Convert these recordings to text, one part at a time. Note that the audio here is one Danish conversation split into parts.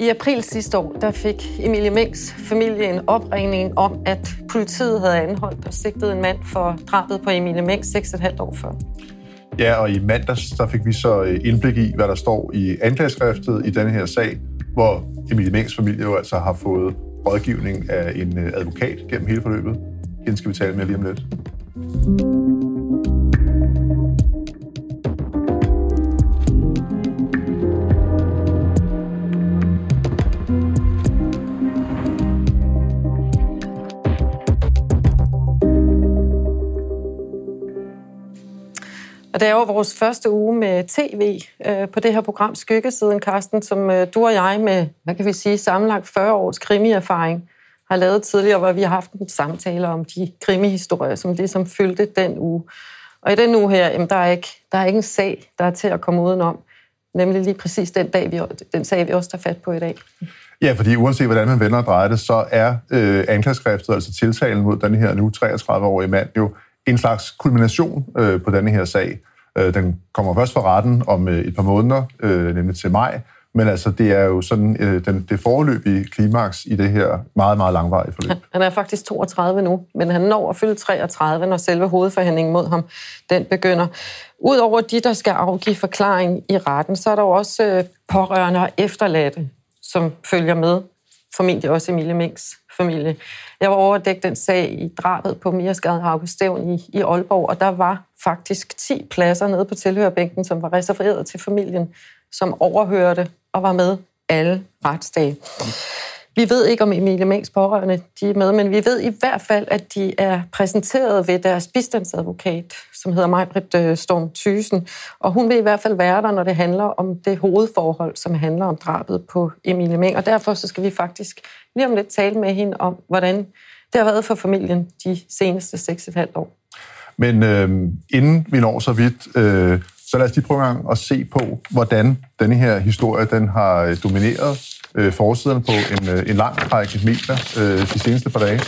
I april sidste år, der fik Emilie Mengs familie en opringning om, at politiet havde anholdt og sigtet en mand for drabet på Emilie Meng 6,5 år før. Ja, og i mandags der fik vi så øh, indblik i, hvad der står i anklageskriftet i denne her sag, hvor Emilie Mengs familie jo altså har fået rådgivning af en øh, advokat gennem hele forløbet. Hende skal vi tale med lige om lidt. Og det er jo vores første uge med tv øh, på det her program Skyggesiden, Karsten, som øh, du og jeg med, hvad kan vi sige, sammenlagt 40 års krimierfaring har lavet tidligere, hvor vi har haft en samtale om de krimihistorier, som ligesom fyldte den uge. Og i den uge her, jamen, der, er ikke, der er ikke en sag, der er til at komme udenom. Nemlig lige præcis den, dag, vi, den sag, vi også tager fat på i dag. Ja, fordi uanset hvordan man vender og drejer det, så er øh, anklageskriftet, altså tiltalen mod den her nu 33-årige mand, jo en slags kulmination øh, på denne her sag. Øh, den kommer først for retten om øh, et par måneder, øh, nemlig til maj, men altså det er jo sådan øh, den, det forløbige klimaks i det her meget, meget langvarige forløb. Han er faktisk 32 nu, men han når at fylde 33, når selve hovedforhandlingen mod ham den begynder. Udover de, der skal afgive forklaring i retten, så er der jo også øh, pårørende og efterladte, som følger med. Formentlig også Emilie Minks familie. Jeg var over at dække den sag i drabet på Miasgade Augustævn i, i Aalborg, og der var faktisk 10 pladser nede på tilhørbænken, som var reserveret til familien, som overhørte og var med alle retsdage. Vi ved ikke, om Emilie Mængs pårørende de er med, men vi ved i hvert fald, at de er præsenteret ved deres bistandsadvokat, som hedder Majbrit øh, Storm Thysen. Og hun vil i hvert fald være der, når det handler om det hovedforhold, som handler om drabet på Emilie Mæng. Og derfor så skal vi faktisk lige om lidt tale med hende om, hvordan det har været for familien de seneste 6,5 år. Men øh, inden vi når så vidt, øh, så lad os lige prøve at se på, hvordan denne her historie den har domineret øh, forsiderne på en, øh, en lang række medier øh, de seneste par dage.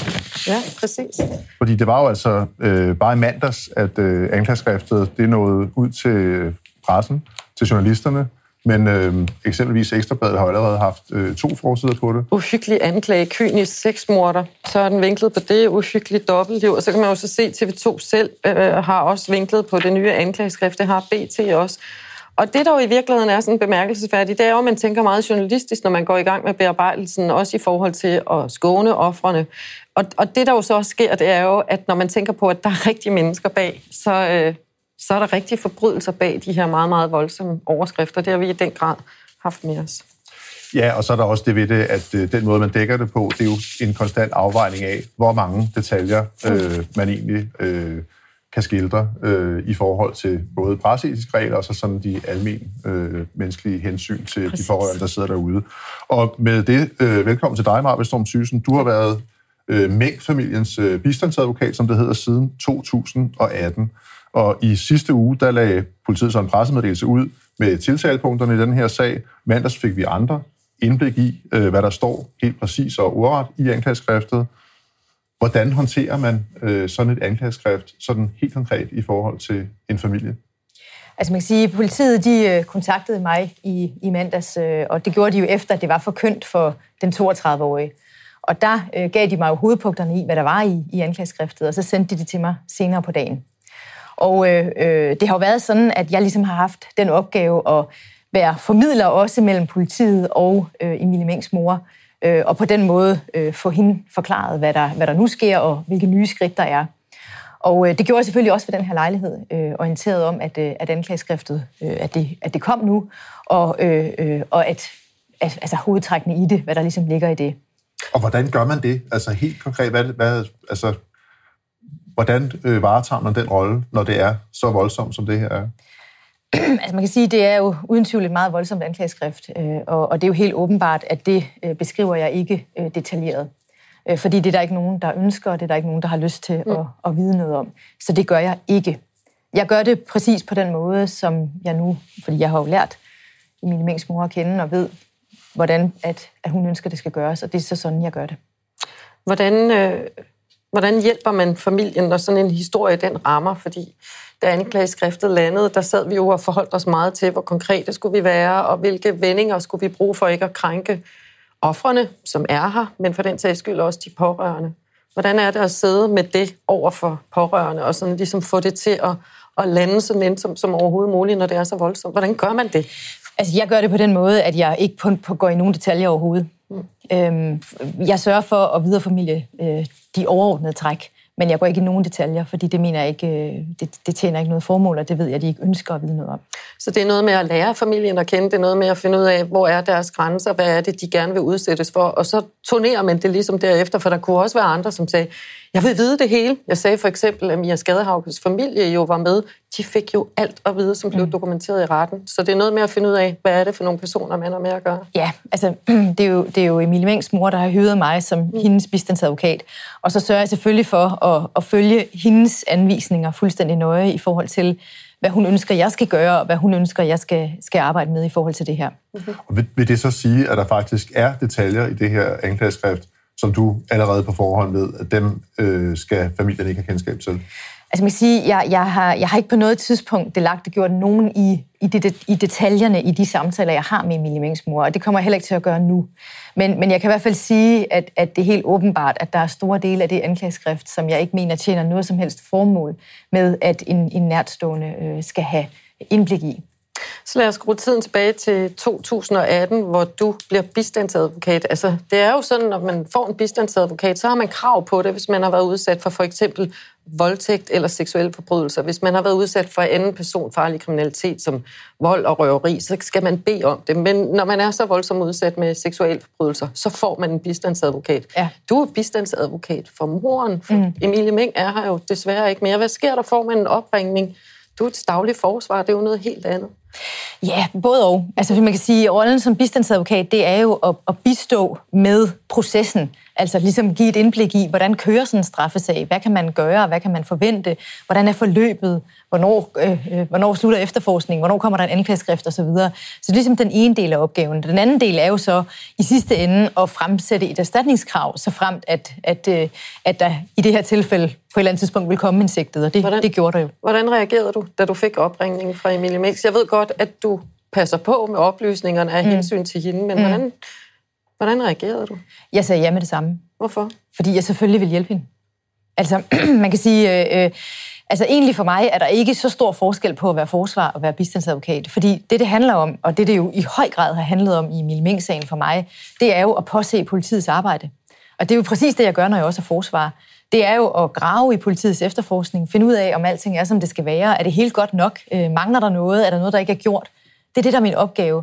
Ja, præcis. Fordi det var jo altså øh, bare i mandags, at øh, anklageskriftet det nåede ud til pressen, til journalisterne, men øh, eksempelvis Ekstrabladet har allerede haft øh, to forsider på det. Uhyggelig anklage, kynisk sexmorder. Så er den vinklet på det, uhyggelig dobbeltliv. Og så kan man jo så se, TV2 selv øh, har også vinklet på det nye anklageskrift. Det har BT også. Og det, der jo i virkeligheden er sådan bemærkelsesværdigt, det er jo, at man tænker meget journalistisk, når man går i gang med bearbejdelsen, også i forhold til at skåne offrene. Og, og det, der jo så også sker, det er jo, at når man tænker på, at der er rigtige mennesker bag, så, øh, så er der rigtige forbrydelser bag de her meget, meget voldsomme overskrifter. Det har vi i den grad haft med os. Ja, og så er der også det ved det, at øh, den måde, man dækker det på, det er jo en konstant afvejning af, hvor mange detaljer øh, man egentlig øh, kan skildre øh, i forhold til både presseetiske regler og så sådan de almindelige øh, menneskelige hensyn til Præcis. de pårørende, der sidder derude. Og med det, øh, velkommen til dig, Marve Storm Sysen. Du har været øh, Mæng-familiens øh, bistandsadvokat, som det hedder, siden 2018. Og i sidste uge, der lagde politiet så en pressemeddelelse ud med tiltalepunkterne i den her sag. Mandags fik vi andre indblik i, øh, hvad der står helt præcis og ordret i anklageskriftet. Hvordan håndterer man øh, sådan et anklageskrift sådan helt konkret i forhold til en familie? Altså man kan sige, at politiet de øh, kontaktede mig i, i mandags, og det gjorde de jo efter, at det var forkyndt for den 32-årige. Og der øh, gav de mig jo hovedpunkterne i, hvad der var i, i anklageskriftet, og så sendte de det til mig senere på dagen. Og øh, øh, det har jo været sådan, at jeg ligesom har haft den opgave at være formidler også mellem politiet og øh, Emilie Mengs mor, øh, og på den måde øh, få hende forklaret, hvad der, hvad der nu sker, og hvilke nye skridt der er. Og øh, det gjorde jeg selvfølgelig også ved den her lejlighed, øh, orienteret om, at, øh, at anklageskriftet, øh, at, det, at det kom nu, og, øh, øh, og at, at altså, hovedtrækkene i det, hvad der ligesom ligger i det. Og hvordan gør man det? Altså helt konkret, hvad, hvad, altså, hvordan øh, varetager man den rolle, når det er så voldsomt, som det her er? altså man kan sige, det er jo uden tvivl et meget voldsomt anklageskrift, øh, og, og det er jo helt åbenbart, at det øh, beskriver jeg ikke øh, detaljeret. Øh, fordi det er der ikke nogen, der ønsker, og det er der ikke nogen, der har lyst til at, at vide noget om. Så det gør jeg ikke. Jeg gør det præcis på den måde, som jeg nu, fordi jeg har jo lært Emilie Mengs mor at kende og ved, hvordan at, at hun ønsker, det skal gøres, og det er så sådan, jeg gør det. Hvordan, øh, hvordan hjælper man familien, når sådan en historie den rammer? Fordi da anklageskriftet landede, der sad vi jo og forholdt os meget til, hvor konkrete skulle vi være, og hvilke vendinger skulle vi bruge for ikke at krænke offrene, som er her, men for den sags skyld også de pårørende. Hvordan er det at sidde med det over for pårørende, og sådan ligesom få det til at, at lande så nemt som, som overhovedet muligt, når det er så voldsomt? Hvordan gør man det? Altså, jeg gør det på den måde, at jeg ikke på, på går i nogen detaljer overhovedet. Mm. Øhm, jeg sørger for at videreformidle øh, de overordnede træk, men jeg går ikke i nogen detaljer, fordi det mener jeg ikke, øh, det, det tjener ikke noget formål, og det ved jeg, at de ikke ønsker at vide noget om. Så det er noget med at lære familien at kende, det er noget med at finde ud af, hvor er deres grænser, hvad er det, de gerne vil udsættes for, og så turnerer man det ligesom derefter, for der kunne også være andre, som sagde, jeg vil vide det hele. Jeg sagde for eksempel, at Mia Skadehavkes familie jo var med. De fik jo alt at vide, som blev mm. dokumenteret i retten. Så det er noget med at finde ud af, hvad er det for nogle personer, man har med at gøre. Ja, altså det er jo, det er jo Emilie Mengs mor, der har hyret mig som mm. hendes bistandsadvokat. Og så sørger jeg selvfølgelig for at, at følge hendes anvisninger fuldstændig nøje i forhold til, hvad hun ønsker, jeg skal gøre, og hvad hun ønsker, jeg skal, skal arbejde med i forhold til det her. Mm-hmm. Og vil, vil det så sige, at der faktisk er detaljer i det her anklageskrift, som du allerede på forhånd ved, at dem øh, skal familien ikke have kendskab til? Altså man kan sige, jeg, jeg, har, jeg har ikke på noget tidspunkt det lagt det gjort nogen i, i, det, i detaljerne i de samtaler, jeg har med Emilie Mings mor, og det kommer jeg heller ikke til at gøre nu. Men, men jeg kan i hvert fald sige, at, at det er helt åbenbart, at der er store dele af det anklageskrift, som jeg ikke mener tjener noget som helst formål med, at en, en nærtstående øh, skal have indblik i. Så lad os skrue tiden tilbage til 2018, hvor du bliver bistandsadvokat. Altså, det er jo sådan, når man får en bistandsadvokat, så har man krav på det, hvis man har været udsat for for eksempel voldtægt eller seksuelle forbrydelser. Hvis man har været udsat for anden personfarlig kriminalitet som vold og røveri, så skal man bede om det. Men når man er så voldsomt udsat med seksuelle forbrydelser, så får man en bistandsadvokat. Ja. Du er bistandsadvokat for moren. For mm. Emilie Meng er her jo desværre ikke mere. Hvad sker der? Får man en opringning? Du er et dagligt forsvar, det er jo noget helt andet. Ja, både og. Altså, man kan sige, at rollen som bistandsadvokat, det er jo at, at bistå med processen. Altså ligesom give et indblik i, hvordan kører sådan en straffesag? Hvad kan man gøre? Hvad kan man forvente? Hvordan er forløbet? Hvornår, øh, øh hvornår slutter efterforskningen? Hvornår kommer der en anklageskrift osv.? Så, videre. så det er ligesom den ene del af opgaven. Den anden del er jo så i sidste ende at fremsætte et erstatningskrav, så fremt at, at, øh, at der i det her tilfælde på et eller andet tidspunkt vil komme insektet, og det, hvordan, det gjorde der jo. Hvordan reagerede du, da du fik opringningen fra Emilie Mix? Jeg ved godt, at du passer på med oplysningerne af mm. hensyn til hende, men mm. hvordan, hvordan reagerede du? Jeg sagde ja med det samme. Hvorfor? Fordi jeg selvfølgelig vil hjælpe hende. Altså, man kan sige, øh, øh, altså egentlig for mig er der ikke så stor forskel på at være forsvar og være bistandsadvokat. Fordi det, det handler om, og det, det jo i høj grad har handlet om i Emil Mink-sagen for mig, det er jo at påse politiets arbejde. Og det er jo præcis det, jeg gør, når jeg også er forsvar. Det er jo at grave i politiets efterforskning, finde ud af, om alting er, som det skal være. Er det helt godt nok? Øh, mangler der noget? Er der noget, der ikke er gjort? Det er det, der er min opgave.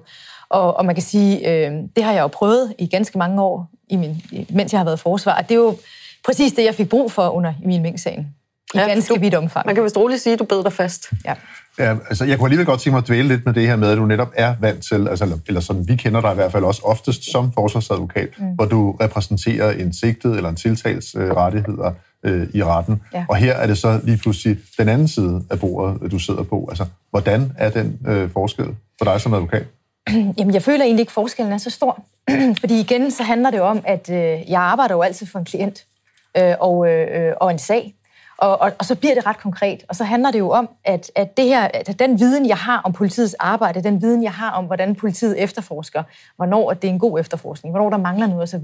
Og, og man kan sige, øh, det har jeg jo prøvet i ganske mange år, i min, mens jeg har været forsvar. Og det er jo præcis det, jeg fik brug for under Emil Mink-sagen. I ja, ganske du, vidt omfang. Man kan vist roligt sige, at du bed dig fast. Ja. Ja, altså, jeg kunne alligevel godt tænke mig at dvæle lidt med det her med, at du netop er vant til, altså, eller, eller sådan, vi kender dig i hvert fald også oftest som forsvarsadvokat, mm. hvor du repræsenterer en sigtet eller en tiltals øh, rettigheder øh, i retten. Ja. Og her er det så lige pludselig den anden side af bordet, du sidder på. Altså, hvordan er den øh, forskel for dig som advokat? Jamen, jeg føler egentlig ikke, at forskellen er så stor. Fordi igen, så handler det om, at øh, jeg arbejder jo altid for en klient øh, og, øh, og en sag. Og, og, og så bliver det ret konkret. Og så handler det jo om, at, at, det her, at den viden, jeg har om politiets arbejde, den viden, jeg har om, hvordan politiet efterforsker, hvornår det er en god efterforskning, hvornår der mangler noget osv.,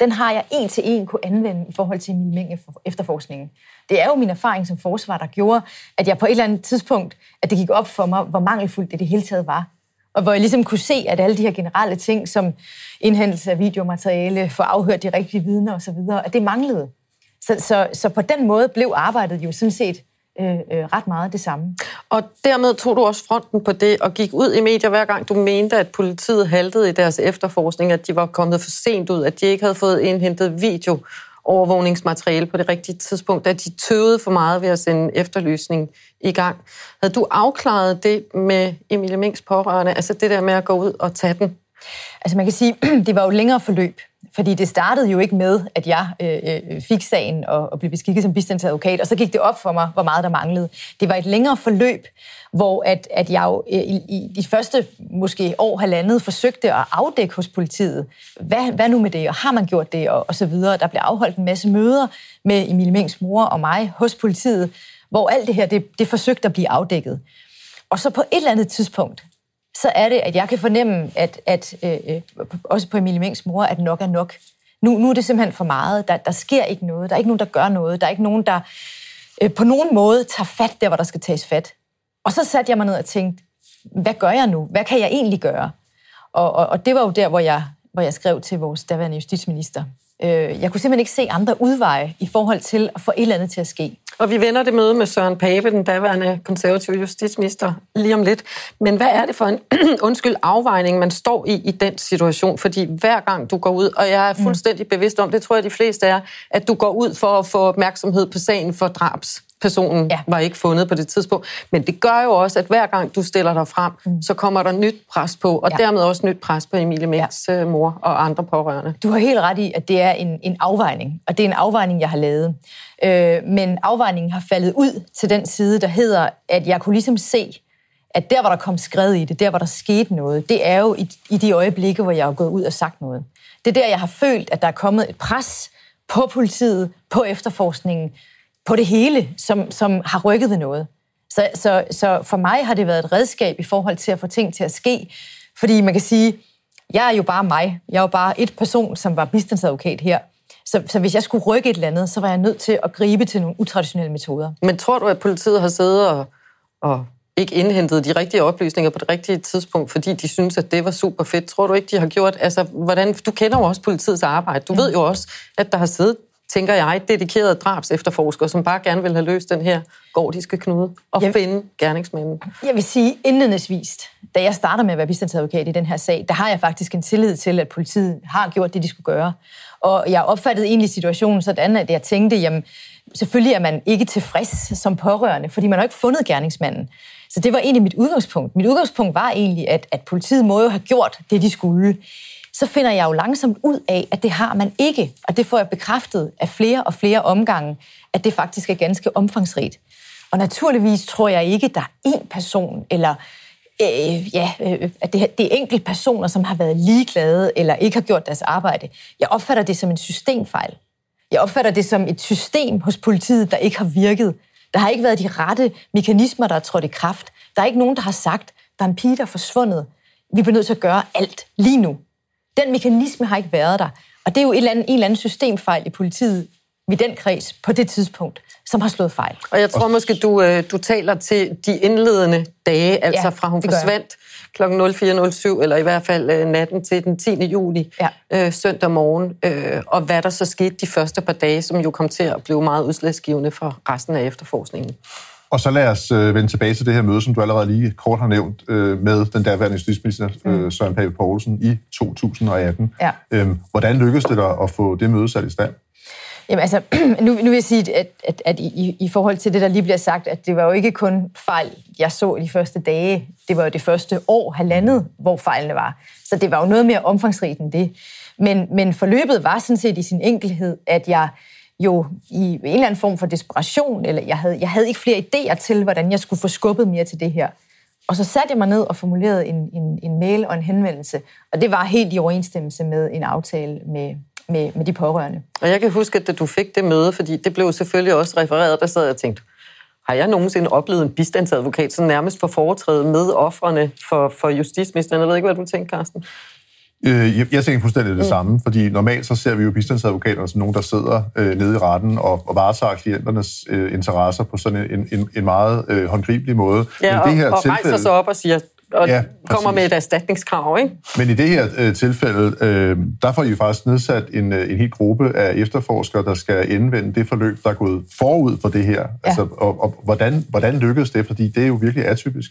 den har jeg en til en kunne anvende i forhold til min mængde efterforskningen. Det er jo min erfaring som forsvar, der gjorde, at jeg på et eller andet tidspunkt, at det gik op for mig, hvor mangelfuldt det det hele taget var. Og hvor jeg ligesom kunne se, at alle de her generelle ting, som indhentelse af videomateriale, få afhørt de rigtige vidner osv., at det manglede. Så, så, så på den måde blev arbejdet jo sådan set øh, øh, ret meget det samme. Og dermed tog du også fronten på det og gik ud i medier hver gang du mente, at politiet haltede i deres efterforskning, at de var kommet for sent ud, at de ikke havde fået indhentet video overvågningsmateriale på det rigtige tidspunkt, at de tøvede for meget ved at sende efterlysning i gang. Havde du afklaret det med Emilie Minks pårørende, altså det der med at gå ud og tage den Altså man kan sige, det var jo et længere forløb, fordi det startede jo ikke med, at jeg øh, øh, fik sagen og, og blev beskikket som bistandsadvokat, og så gik det op for mig, hvor meget der manglede. Det var et længere forløb, hvor at, at jeg jo øh, i, i de første måske år, halvandet, forsøgte at afdække hos politiet, hvad, hvad nu med det, og har man gjort det, og, og så videre. Der blev afholdt en masse møder med Emil Mengs mor og mig hos politiet, hvor alt det her, det, det forsøgte at blive afdækket. Og så på et eller andet tidspunkt, så er det, at jeg kan fornemme, at, at øh, øh også på Emilie Mengs mor, at nok er nok. Nu, nu er det simpelthen for meget. Der, der sker ikke noget. Der er ikke nogen, der gør noget. Der er ikke nogen, der øh, på nogen måde tager fat der, hvor der skal tages fat. Og så satte jeg mig ned og tænkte, hvad gør jeg nu? Hvad kan jeg egentlig gøre? Og, og, og det var jo der, hvor jeg, hvor jeg skrev til vores daværende justitsminister. Øh, jeg kunne simpelthen ikke se andre udveje i forhold til at få et eller andet til at ske. Og vi vender det møde med Søren Pape, den daværende konservative justitsminister, lige om lidt. Men hvad er det for en undskyld afvejning, man står i i den situation? Fordi hver gang du går ud, og jeg er mm. fuldstændig bevidst om, det tror jeg de fleste er, at du går ud for at få opmærksomhed på sagen for drabs personen ja. var ikke fundet på det tidspunkt. Men det gør jo også, at hver gang du stiller dig frem, mm. så kommer der nyt pres på, og ja. dermed også nyt pres på Emilie Mænks ja. Øh, mor og andre pårørende. Du har helt ret i, at det er en, en afvejning, og det er en afvejning, jeg har lavet. Øh, men afvejningen har faldet ud til den side, der hedder, at jeg kunne ligesom se, at der, hvor der kom skred i det, der, hvor der skete noget, det er jo i, i de øjeblikke, hvor jeg har gået ud og sagt noget. Det er der, jeg har følt, at der er kommet et pres på politiet, på efterforskningen, på det hele, som, som har rykket ved noget. Så, så, så for mig har det været et redskab i forhold til at få ting til at ske. Fordi man kan sige, jeg er jo bare mig. Jeg er jo bare et person, som var bistandsadvokat her. Så, så hvis jeg skulle rykke et eller andet, så var jeg nødt til at gribe til nogle utraditionelle metoder. Men tror du, at politiet har siddet og, og ikke indhentet de rigtige oplysninger på det rigtige tidspunkt, fordi de synes, at det var super fedt? Tror du ikke, de har gjort... Altså, hvordan, du kender jo også politiets arbejde. Du mm. ved jo også, at der har siddet tænker jeg, dedikerede drabs efterforskere, som bare gerne vil have løst den her gordiske knude og jeg, finde gerningsmanden. Jeg vil sige indledningsvis, da jeg starter med at være bistandsadvokat i den her sag, der har jeg faktisk en tillid til, at politiet har gjort det, de skulle gøre. Og jeg opfattede egentlig situationen sådan, at jeg tænkte, jamen, selvfølgelig er man ikke tilfreds som pårørende, fordi man har ikke fundet gerningsmanden. Så det var egentlig mit udgangspunkt. Mit udgangspunkt var egentlig, at, at politiet må jo have gjort det, de skulle så finder jeg jo langsomt ud af, at det har man ikke. Og det får jeg bekræftet af flere og flere omgange, at det faktisk er ganske omfangsrigt. Og naturligvis tror jeg ikke, der er én person, eller øh, ja, øh, at det, det er enkelte personer, som har været ligeglade, eller ikke har gjort deres arbejde. Jeg opfatter det som en systemfejl. Jeg opfatter det som et system hos politiet, der ikke har virket. Der har ikke været de rette mekanismer, der er trådt i kraft. Der er ikke nogen, der har sagt, der er en pige, der er forsvundet. Vi bliver nødt til at gøre alt lige nu. Den mekanisme har ikke været der. Og det er jo en eller anden, en eller anden systemfejl i politiet i den kreds på det tidspunkt, som har slået fejl. Og jeg tror måske, du, øh, du taler til de indledende dage, altså ja, fra hun forsvandt kl. 04.07, eller i hvert fald øh, natten til den 10. juli, ja. øh, søndag morgen, øh, og hvad der så skete de første par dage, som jo kom til at blive meget udslagsgivende for resten af efterforskningen. Og så lad os øh, vende tilbage til det her møde, som du allerede lige kort har nævnt, øh, med den daværende justitsminister øh, mm. Søren Pape Poulsen i 2018. Ja. Øhm, hvordan lykkedes det dig at få det møde sat i stand? Jamen altså, nu, nu vil jeg sige, at, at, at i, i forhold til det, der lige bliver sagt, at det var jo ikke kun fejl, jeg så de første dage. Det var jo det første år, halvandet, hvor fejlene var. Så det var jo noget mere omfangsrigt end det. Men, men forløbet var sådan set i sin enkelhed, at jeg jo i en eller anden form for desperation, eller jeg havde, jeg havde ikke flere idéer til, hvordan jeg skulle få skubbet mere til det her. Og så satte jeg mig ned og formulerede en, en, en mail og en henvendelse, og det var helt i overensstemmelse med en aftale med, med, med de pårørende. Og jeg kan huske, at du fik det møde, fordi det blev selvfølgelig også refereret, der sad jeg og tænkte, har jeg nogensinde oplevet en bistandsadvokat, sådan nærmest for foretræde med offrene for, for justitsministeren? Jeg ved ikke, hvad du tænker, Carsten. Øh, jeg, jeg tænker fuldstændig det mm. samme, fordi normalt så ser vi jo bistandsadvokater som nogen, der sidder øh, nede i retten og, og varetager klienternes øh, interesser på sådan en, en, en meget øh, håndgribelig måde. Ja, Men det her og, og tilfælde, rejser sig op og siger, og ja, kommer med et erstatningskrav, ikke? Men i det her øh, tilfælde, øh, der får I faktisk nedsat en, øh, en hel gruppe af efterforskere, der skal indvende det forløb, der er gået forud for det her. Ja. Altså, og, og hvordan, hvordan lykkedes det? Fordi det er jo virkelig atypisk.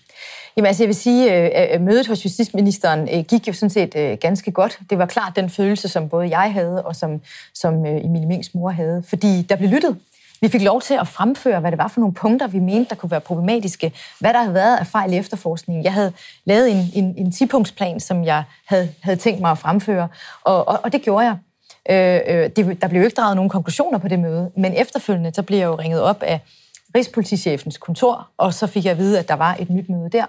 Jamen altså, jeg vil sige, at mødet hos justitsministeren gik jo sådan set ganske godt. Det var klart den følelse, som både jeg havde, og som, som Emilie Minks mor havde. Fordi der blev lyttet. Vi fik lov til at fremføre, hvad det var for nogle punkter, vi mente, der kunne være problematiske. Hvad der havde været af fejl i efterforskningen. Jeg havde lavet en, en, en 10-punktsplan, som jeg havde, havde tænkt mig at fremføre, og, og, og det gjorde jeg. Øh, øh, det, der blev jo ikke draget nogen konklusioner på det møde, men efterfølgende, så blev jeg jo ringet op af Rigspolitichefens kontor, og så fik jeg at vide, at der var et nyt møde der,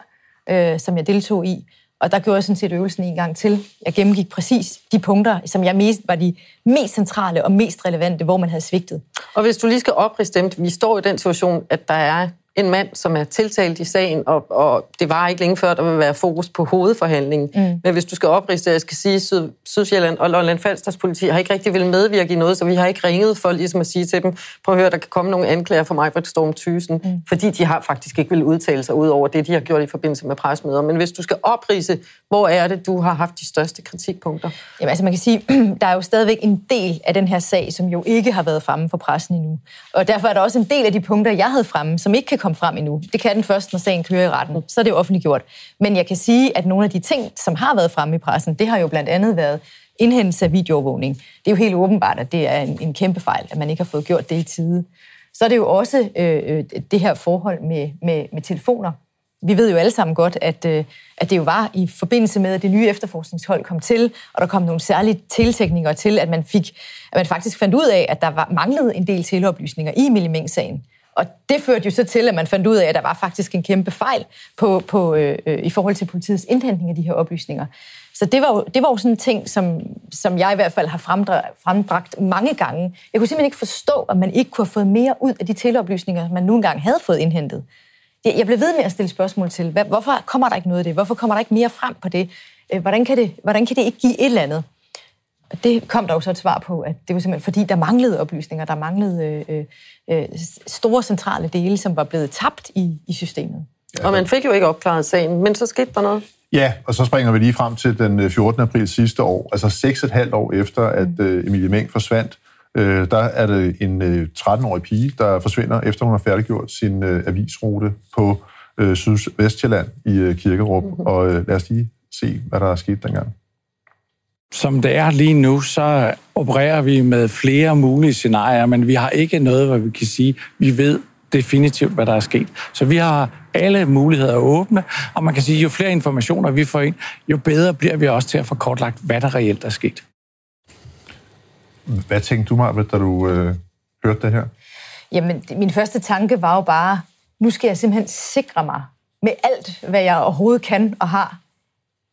øh, som jeg deltog i. Og der gjorde jeg sådan set øvelsen en gang til. Jeg gennemgik præcis de punkter, som jeg mest var de mest centrale og mest relevante, hvor man havde svigtet. Og hvis du lige skal oprise dem, vi står i den situation, at der er en mand, som er tiltalt i sagen, og, og det var ikke længe før, der vil være fokus på hovedforhandlingen. Mm. Men hvis du skal opriste, jeg skal sige, Syd, Sydsjælland og Lolland Falsters politi har ikke rigtig vil medvirke i noget, så vi har ikke ringet for ligesom at sige til dem, prøv at høre, der kan komme nogle anklager for Michael Storm Thyssen, mm. fordi de har faktisk ikke vil udtale sig ud over det, de har gjort i forbindelse med presmøder. Men hvis du skal oprise, hvor er det, du har haft de største kritikpunkter? Jamen altså man kan sige, der er jo stadigvæk en del af den her sag, som jo ikke har været fremme for pressen endnu. Og derfor er der også en del af de punkter, jeg havde fremme, som ikke kan komme frem endnu. Det kan den først, når sagen kører i retten. Så er det jo offentliggjort. Men jeg kan sige, at nogle af de ting, som har været fremme i pressen, det har jo blandt andet været indhentelse af videoovervågning. Det er jo helt åbenbart, at det er en, en kæmpe fejl, at man ikke har fået gjort det i tide. Så er det jo også øh, øh det her forhold med, med, med telefoner. Vi ved jo alle sammen godt, at, øh, at det jo var i forbindelse med, at det nye efterforskningshold kom til, og der kom nogle særlige tiltækninger til, at man, fik, at man faktisk fandt ud af, at der var, manglede en del teleoplysninger i Millimeng-sagen. Og det førte jo så til, at man fandt ud af, at der var faktisk en kæmpe fejl på, på, øh, øh, i forhold til politiets indhentning af de her oplysninger. Så det var jo, det var jo sådan en ting, som, som jeg i hvert fald har frembragt mange gange. Jeg kunne simpelthen ikke forstå, at man ikke kunne have fået mere ud af de teleoplysninger, man nu engang havde fået indhentet. Jeg blev ved med at stille spørgsmål til, hvorfor kommer der ikke noget af det? Hvorfor kommer der ikke mere frem på det? Øh, hvordan kan det, hvordan kan det ikke give et eller andet? Og det kom der jo så et svar på, at det var simpelthen fordi, der manglede oplysninger, der manglede øh, øh, store centrale dele, som var blevet tabt i, i systemet. Ja, og man fik jo ikke opklaret sagen, men så skete der noget. Ja, og så springer vi lige frem til den 14. Øh, april sidste år, altså seks et halvt år efter, at mm. øh, Emilie Meng forsvandt. Øh, der er det en øh, 13-årig pige, der forsvinder, efter hun har færdiggjort sin øh, avisrute på øh, Sydvestjylland i øh, Kirkerup. Mm-hmm. Og øh, lad os lige se, hvad der er sket dengang. Som det er lige nu, så opererer vi med flere mulige scenarier, men vi har ikke noget, hvor vi kan sige, vi ved definitivt, hvad der er sket. Så vi har alle muligheder åbne, og man kan sige, jo flere informationer vi får ind, jo bedre bliver vi også til at få kortlagt, hvad der reelt er sket. Hvad tænkte du, Marvind, da du øh, hørte det her? Jamen, min første tanke var jo bare, nu skal jeg simpelthen sikre mig med alt, hvad jeg overhovedet kan og har,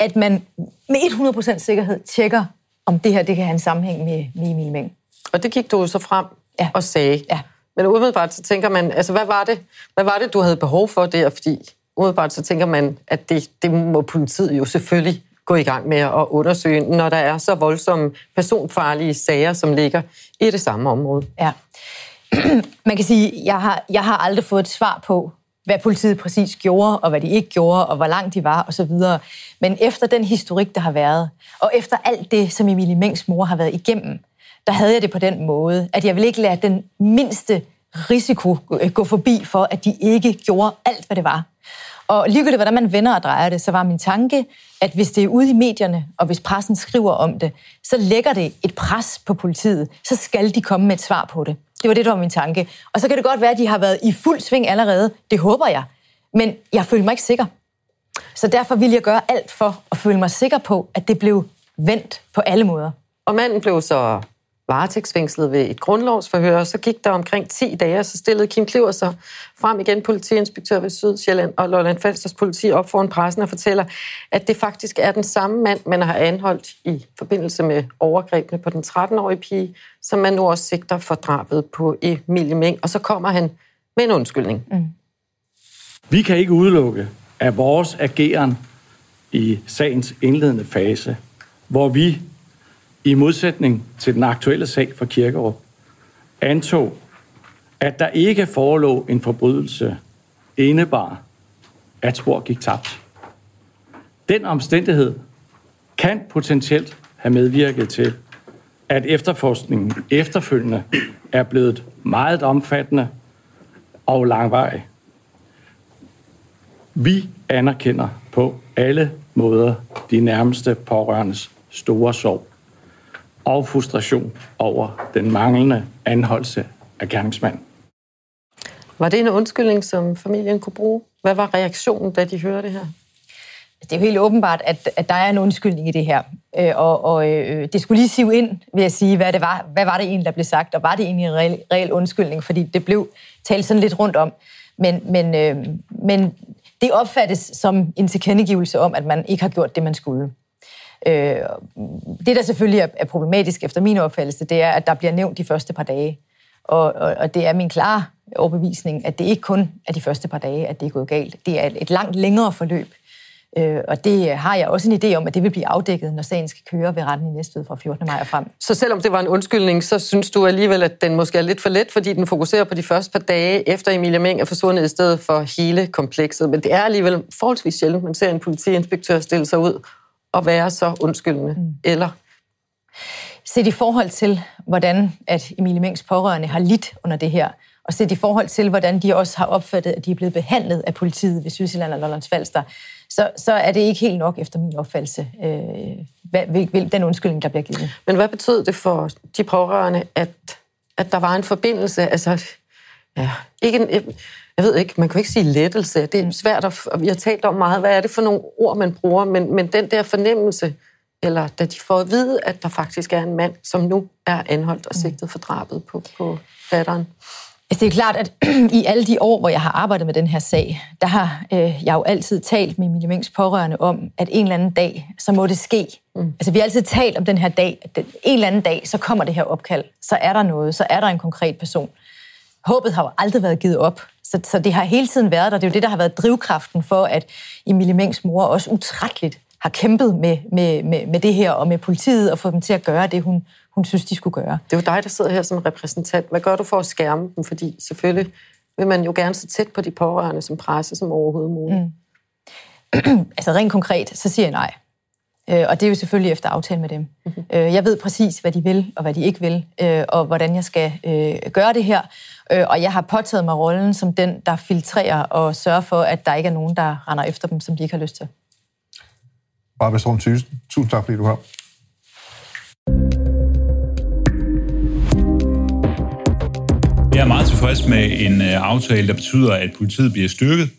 at man med 100% sikkerhed tjekker, om det her det kan have en sammenhæng med, med Emil Meng. Og det gik du så frem ja. og sagde. Ja. Men umiddelbart så tænker man, altså hvad var det, hvad var det du havde behov for der? Fordi umiddelbart så tænker man, at det, det må politiet jo selvfølgelig gå i gang med at undersøge, når der er så voldsomme personfarlige sager, som ligger i det samme område. Ja. Man kan sige, jeg har, jeg har aldrig fået et svar på, hvad politiet præcis gjorde, og hvad de ikke gjorde, og hvor langt de var, osv. Men efter den historik, der har været, og efter alt det, som Emilie Mengs mor har været igennem, der havde jeg det på den måde, at jeg ville ikke lade den mindste risiko øh, gå forbi for, at de ikke gjorde alt, hvad det var. Og ligegyldigt, hvordan man vender og drejer det, så var min tanke, at hvis det er ude i medierne, og hvis pressen skriver om det, så lægger det et pres på politiet. Så skal de komme med et svar på det. Det var det, der var min tanke. Og så kan det godt være, at de har været i fuld sving allerede. Det håber jeg. Men jeg føler mig ikke sikker. Så derfor vil jeg gøre alt for at føle mig sikker på, at det blev vendt på alle måder. Og manden blev så varetægtsfængslet ved et grundlovsforhør. Så gik der omkring 10 dage, og så stillede Kim Kliver sig frem igen, politiinspektør ved Sydsjælland og Lolland Falsters politi op foran pressen og fortæller, at det faktisk er den samme mand, man har anholdt i forbindelse med overgrebene på den 13-årige pige, som man nu også sigter for drabet på Emilie Meng. Og så kommer han med en undskyldning. Mm. Vi kan ikke udelukke, at vores ageren i sagens indledende fase, hvor vi i modsætning til den aktuelle sag for Kirkerup, antog, at der ikke forelå en forbrydelse, indebar, at spor gik tabt. Den omstændighed kan potentielt have medvirket til, at efterforskningen efterfølgende er blevet meget omfattende og langvarig. Vi anerkender på alle måder de nærmeste pårørendes store sorg og frustration over den manglende anholdelse af gerningsmanden. Var det en undskyldning, som familien kunne bruge? Hvad var reaktionen, da de hørte det her? Det er jo helt åbenbart, at, at der er en undskyldning i det her. Øh, og og øh, det skulle lige sive ind, vil jeg sige, hvad det var. Hvad var det egentlig, der blev sagt? Og var det egentlig en reel, reel undskyldning? Fordi det blev talt sådan lidt rundt om. Men, men, øh, men det opfattes som en tilkendegivelse om, at man ikke har gjort det, man skulle. Øh, det, der selvfølgelig er problematisk efter min opfattelse, det er, at der bliver nævnt de første par dage. Og, og, og det er min klare overbevisning, at det ikke kun er de første par dage, at det er gået galt. Det er et, langt længere forløb. Øh, og det har jeg også en idé om, at det vil blive afdækket, når sagen skal køre ved retten i næste fra 14. maj og frem. Så selvom det var en undskyldning, så synes du alligevel, at den måske er lidt for let, fordi den fokuserer på de første par dage, efter Emilia Meng er forsvundet i stedet for hele komplekset. Men det er alligevel forholdsvis sjældent, man ser en politiinspektør stille sig ud og være så undskyldende. Mm. Eller Set i forhold til, hvordan at Emilie Mengs pårørende har lidt under det her, og set i forhold til, hvordan de også har opfattet, at de er blevet behandlet af politiet ved Sydsjælland og Lollands Falster, så, så er det ikke helt nok efter min opfattelse, øh, hvad, den undskyldning, der bliver givet. Men hvad betød det for de pårørende, at, at der var en forbindelse? Altså, ja, ikke en, jeg ved ikke, man kan ikke sige lettelse. Det er svært, at, vi har talt om meget, hvad er det for nogle ord, man bruger, men, men den der fornemmelse, eller da de får at vide, at der faktisk er en mand, som nu er anholdt og sigtet for drabet på, på datteren. Altså, det er klart, at i alle de år, hvor jeg har arbejdet med den her sag, der har øh, jeg jo altid talt med Emilie Mengs pårørende om, at en eller anden dag, så må det ske. Mm. Altså, vi har altid talt om den her dag, at en eller anden dag, så kommer det her opkald, så er der noget, så er der en konkret person. Håbet har jo aldrig været givet op, så, så det har hele tiden været der. Det er jo det, der har været drivkraften for, at Emilie Mengs mor også utrætteligt har kæmpet med, med, med, med det her og med politiet og få dem til at gøre det, hun, hun synes, de skulle gøre. Det er jo dig, der sidder her som repræsentant. Hvad gør du for at skærme dem? Fordi selvfølgelig vil man jo gerne så tæt på de pårørende som presse som overhovedet muligt. Mm. altså rent konkret, så siger jeg nej. Øh, og det er jo selvfølgelig efter aftale med dem. Mm-hmm. Jeg ved præcis, hvad de vil og hvad de ikke vil, øh, og hvordan jeg skal gøre det her. Og jeg har påtaget mig rollen som den, der filtrerer og sørger for, at der ikke er nogen, der render efter dem, som de ikke har lyst til. Barbara Storm Thyssen, tusind tak, fordi du har. Jeg er meget tilfreds med en øh, aftale, der betyder, at politiet bliver styrket.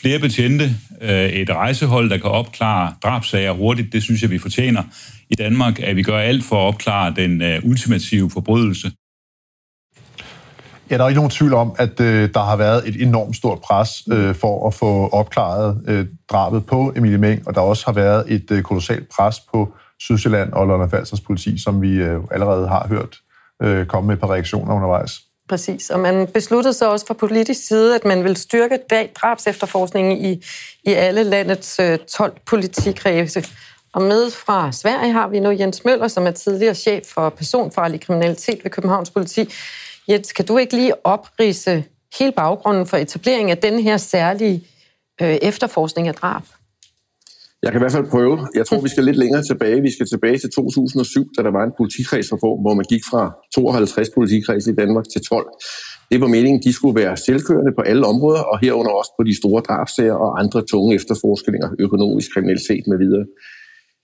Flere betjente, øh, et rejsehold, der kan opklare drabsager hurtigt, det synes jeg, vi fortjener i Danmark, at vi gør alt for at opklare den øh, ultimative forbrydelse. Ja, der er ikke nogen tvivl om, at øh, der har været et enormt stort pres øh, for at få opklaret øh, drabet på Emilie Meng, og der også har været et øh, kolossalt pres på Sydsjælland og Lolland Falsters politi, som vi øh, allerede har hørt øh, komme med et par reaktioner undervejs. Præcis, og man besluttede så også fra politisk side, at man vil styrke drabs efterforskningen i, i alle landets øh, 12 politikredse. Og med fra Sverige har vi nu Jens Møller, som er tidligere chef for personfarlig kriminalitet ved Københavns Politi. Jens, kan du ikke lige oprise hele baggrunden for etableringen af den her særlige øh, efterforskning af drab? Jeg kan i hvert fald prøve. Jeg tror, vi skal lidt længere tilbage. Vi skal tilbage til 2007, da der var en politikredsreform, hvor man gik fra 52 politikredse i Danmark til 12. Det var meningen, de skulle være selvkørende på alle områder, og herunder også på de store drabsager og andre tunge efterforskninger, økonomisk kriminalitet med videre.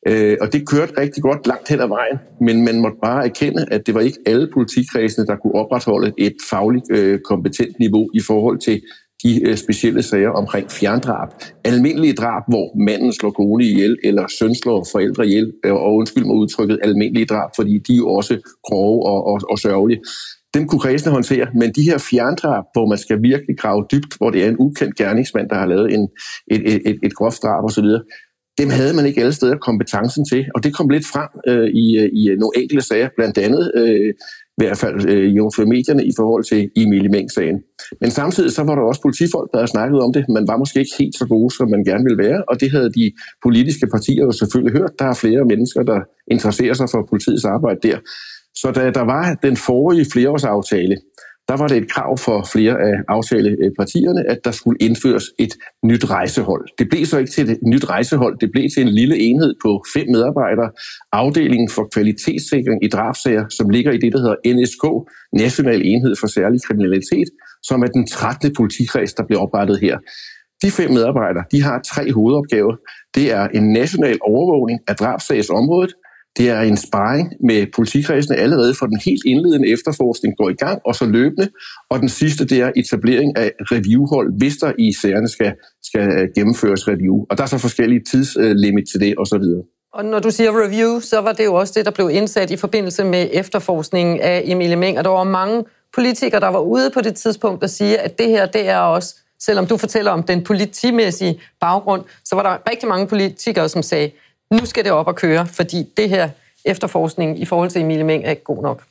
Øh, og det kørte rigtig godt langt hen ad vejen, men man måtte bare erkende, at det var ikke alle politikredsene, der kunne opretholde et fagligt øh, kompetent niveau i forhold til de øh, specielle sager omkring fjerndrab. Almindelige drab, hvor manden slår kone ihjel, eller søn slår forældre ihjel, øh, og undskyld mig udtrykket almindelige drab, fordi de er jo også grove og, og, og sørgelige. Dem kunne kredsene håndtere, men de her fjerndrab, hvor man skal virkelig grave dybt, hvor det er en ukendt gerningsmand, der har lavet en, et, et, et, et groft drab osv., dem havde man ikke alle steder kompetencen til, og det kom lidt frem øh, i, øh, i øh, nogle enkelte sager, blandt andet øh, i hvert fald øh, i medierne i forhold til Emilie Meng-sagen. Men samtidig så var der også politifolk, der havde snakket om det. Man var måske ikke helt så gode, som man gerne ville være, og det havde de politiske partier jo selvfølgelig hørt. Der er flere mennesker, der interesserer sig for politiets arbejde der. Så da der var den forrige flereårsaftale, der var det et krav for flere af aftalepartierne, at der skulle indføres et nyt rejsehold. Det blev så ikke til et nyt rejsehold, det blev til en lille enhed på fem medarbejdere, afdelingen for kvalitetssikring i drabsager, som ligger i det, der hedder NSK, National Enhed for Særlig Kriminalitet, som er den 13. politikreds, der blev oprettet her. De fem medarbejdere de har tre hovedopgaver. Det er en national overvågning af drabsagsområdet, det er en sparring med politikredsene allerede for den helt indledende efterforskning går i gang, og så løbende. Og den sidste, det er etablering af reviewhold, hvis der i sagerne skal, skal øh, gennemføres review. Og der er så forskellige tidslimit til det osv. Og når du siger review, så var det jo også det, der blev indsat i forbindelse med efterforskningen af Emilie Meng. Og der var mange politikere, der var ude på det tidspunkt og sige, at det her, det er også, selvom du fortæller om den politimæssige baggrund, så var der rigtig mange politikere, som sagde, nu skal det op og køre, fordi det her efterforskning i forhold til Emilie Meng er ikke god nok.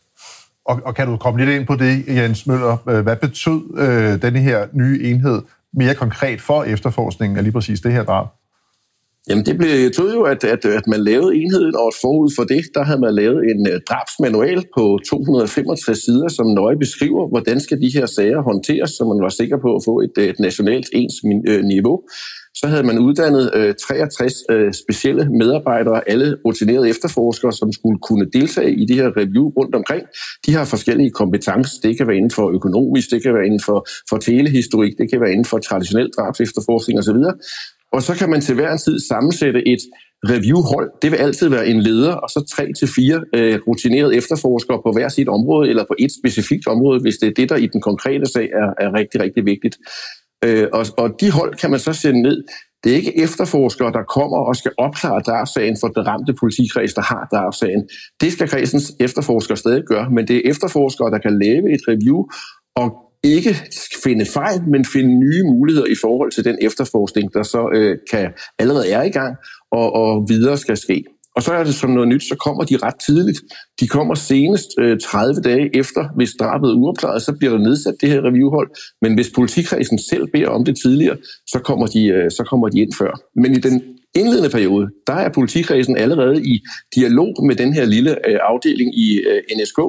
Og, og kan du komme lidt ind på det, Jens Møller? Hvad betød øh, denne her nye enhed mere konkret for efterforskningen af lige præcis det her drab? Jamen det betød jo, at, at, at man lavede enheden, og forud for det, der havde man lavet en uh, drabsmanual på 265 sider, som nøje beskriver, hvordan skal de her sager håndteres, så man var sikker på at få et, et nationalt ens niveau. Så havde man uddannet øh, 63 øh, specielle medarbejdere, alle rutinerede efterforskere, som skulle kunne deltage i det her review rundt omkring. De har forskellige kompetencer. Det kan være inden for økonomisk, det kan være inden for, for telehistorik, det kan være inden for traditionel drabsefterforskning osv. Og så kan man til hver en tid sammensætte et reviewhold. Det vil altid være en leder, og så tre til fire øh, rutinerede efterforskere på hver sit område, eller på et specifikt område, hvis det er det, der i den konkrete sag er, er rigtig, rigtig vigtigt. Øh, og, og de hold kan man så sende ned. Det er ikke efterforskere, der kommer og skal opklare drabsagen for den ramte politikreds, der har drabsagen. Det skal kredsens efterforskere stadig gøre, men det er efterforskere, der kan lave et review og ikke finde fejl, men finde nye muligheder i forhold til den efterforskning, der så øh, kan allerede er i gang, og, og videre skal ske. Og så er det som noget nyt, så kommer de ret tidligt. De kommer senest øh, 30 dage efter, hvis drabet er uopklaret, så bliver der nedsat det her reviewhold. Men hvis politikredsen selv beder om det tidligere, så kommer de, øh, så kommer de ind før. Men i den indledende periode, der er politikredsen allerede i dialog med den her lille øh, afdeling i øh, NSK.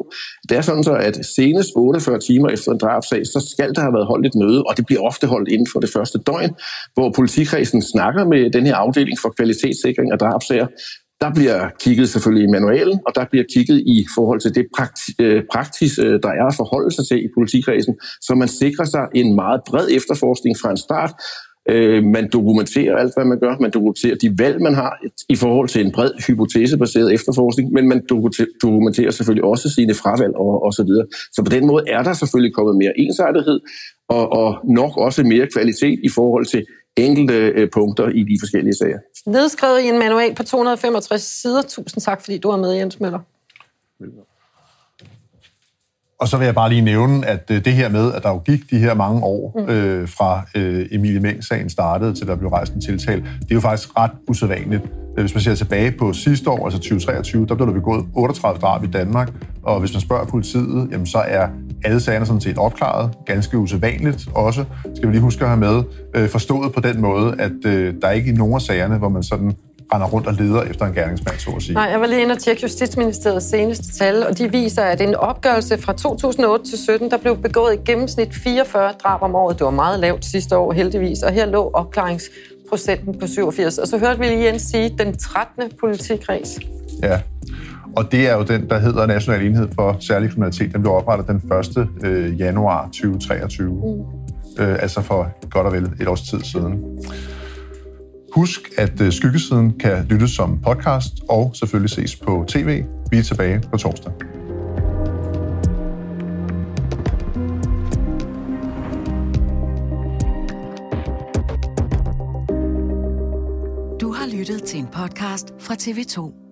Det er sådan så, at senest 48 timer efter en drabsag, så skal der have været holdt et møde, og det bliver ofte holdt inden for det første døgn, hvor politikredsen snakker med den her afdeling for kvalitetssikring af drabsager, der bliver kigget selvfølgelig i manualen, og der bliver kigget i forhold til det praksis, øh, øh, der er at forholde sig til i politikredsen, så man sikrer sig en meget bred efterforskning fra en start, øh, man dokumenterer alt, hvad man gør. Man dokumenterer de valg, man har i forhold til en bred hypotesebaseret efterforskning, men man dokumenterer selvfølgelig også sine fravalg og, og så videre. Så på den måde er der selvfølgelig kommet mere ensartethed og, og nok også mere kvalitet i forhold til enkelte øh, punkter i de forskellige sager. Nedskrevet i en manual på 265 sider. Tusind tak, fordi du var med, Jens Møller. Velkommen. Og så vil jeg bare lige nævne, at øh, det her med, at der jo gik de her mange år mm. øh, fra øh, Emilie Meng-sagen startede til der blev rejst en tiltal, det er jo faktisk ret usædvanligt. Øh, hvis man ser tilbage på sidste år, altså 2023, der blev der begået 38 drab i Danmark, og hvis man spørger politiet, jamen så er alle sagerne sådan set opklaret, ganske usædvanligt også, skal vi lige huske at have med, øh, forstået på den måde, at øh, der er ikke i nogen af sagerne, hvor man sådan render rundt og leder efter en gerningsmand, så at sige. Nej, jeg var lige inde og tjekke Justitsministeriets seneste tal, og de viser, at en opgørelse fra 2008 til 17, der blev begået i gennemsnit 44 drab om året. Det var meget lavt sidste år, heldigvis, og her lå opklaringsprocenten på 87. Og så hørte vi lige Jens sige, den 13. politikreds. Ja, og det er jo den, der hedder National Enhed for Særlig Kriminalitet. Den blev oprettet den 1. Øh, januar 2023. Mm. Øh, altså for godt og vel et års tid siden. Husk, at øh, Skyggesiden kan lyttes som podcast og selvfølgelig ses på tv. Vi er tilbage på torsdag. Du har lyttet til en podcast fra TV2.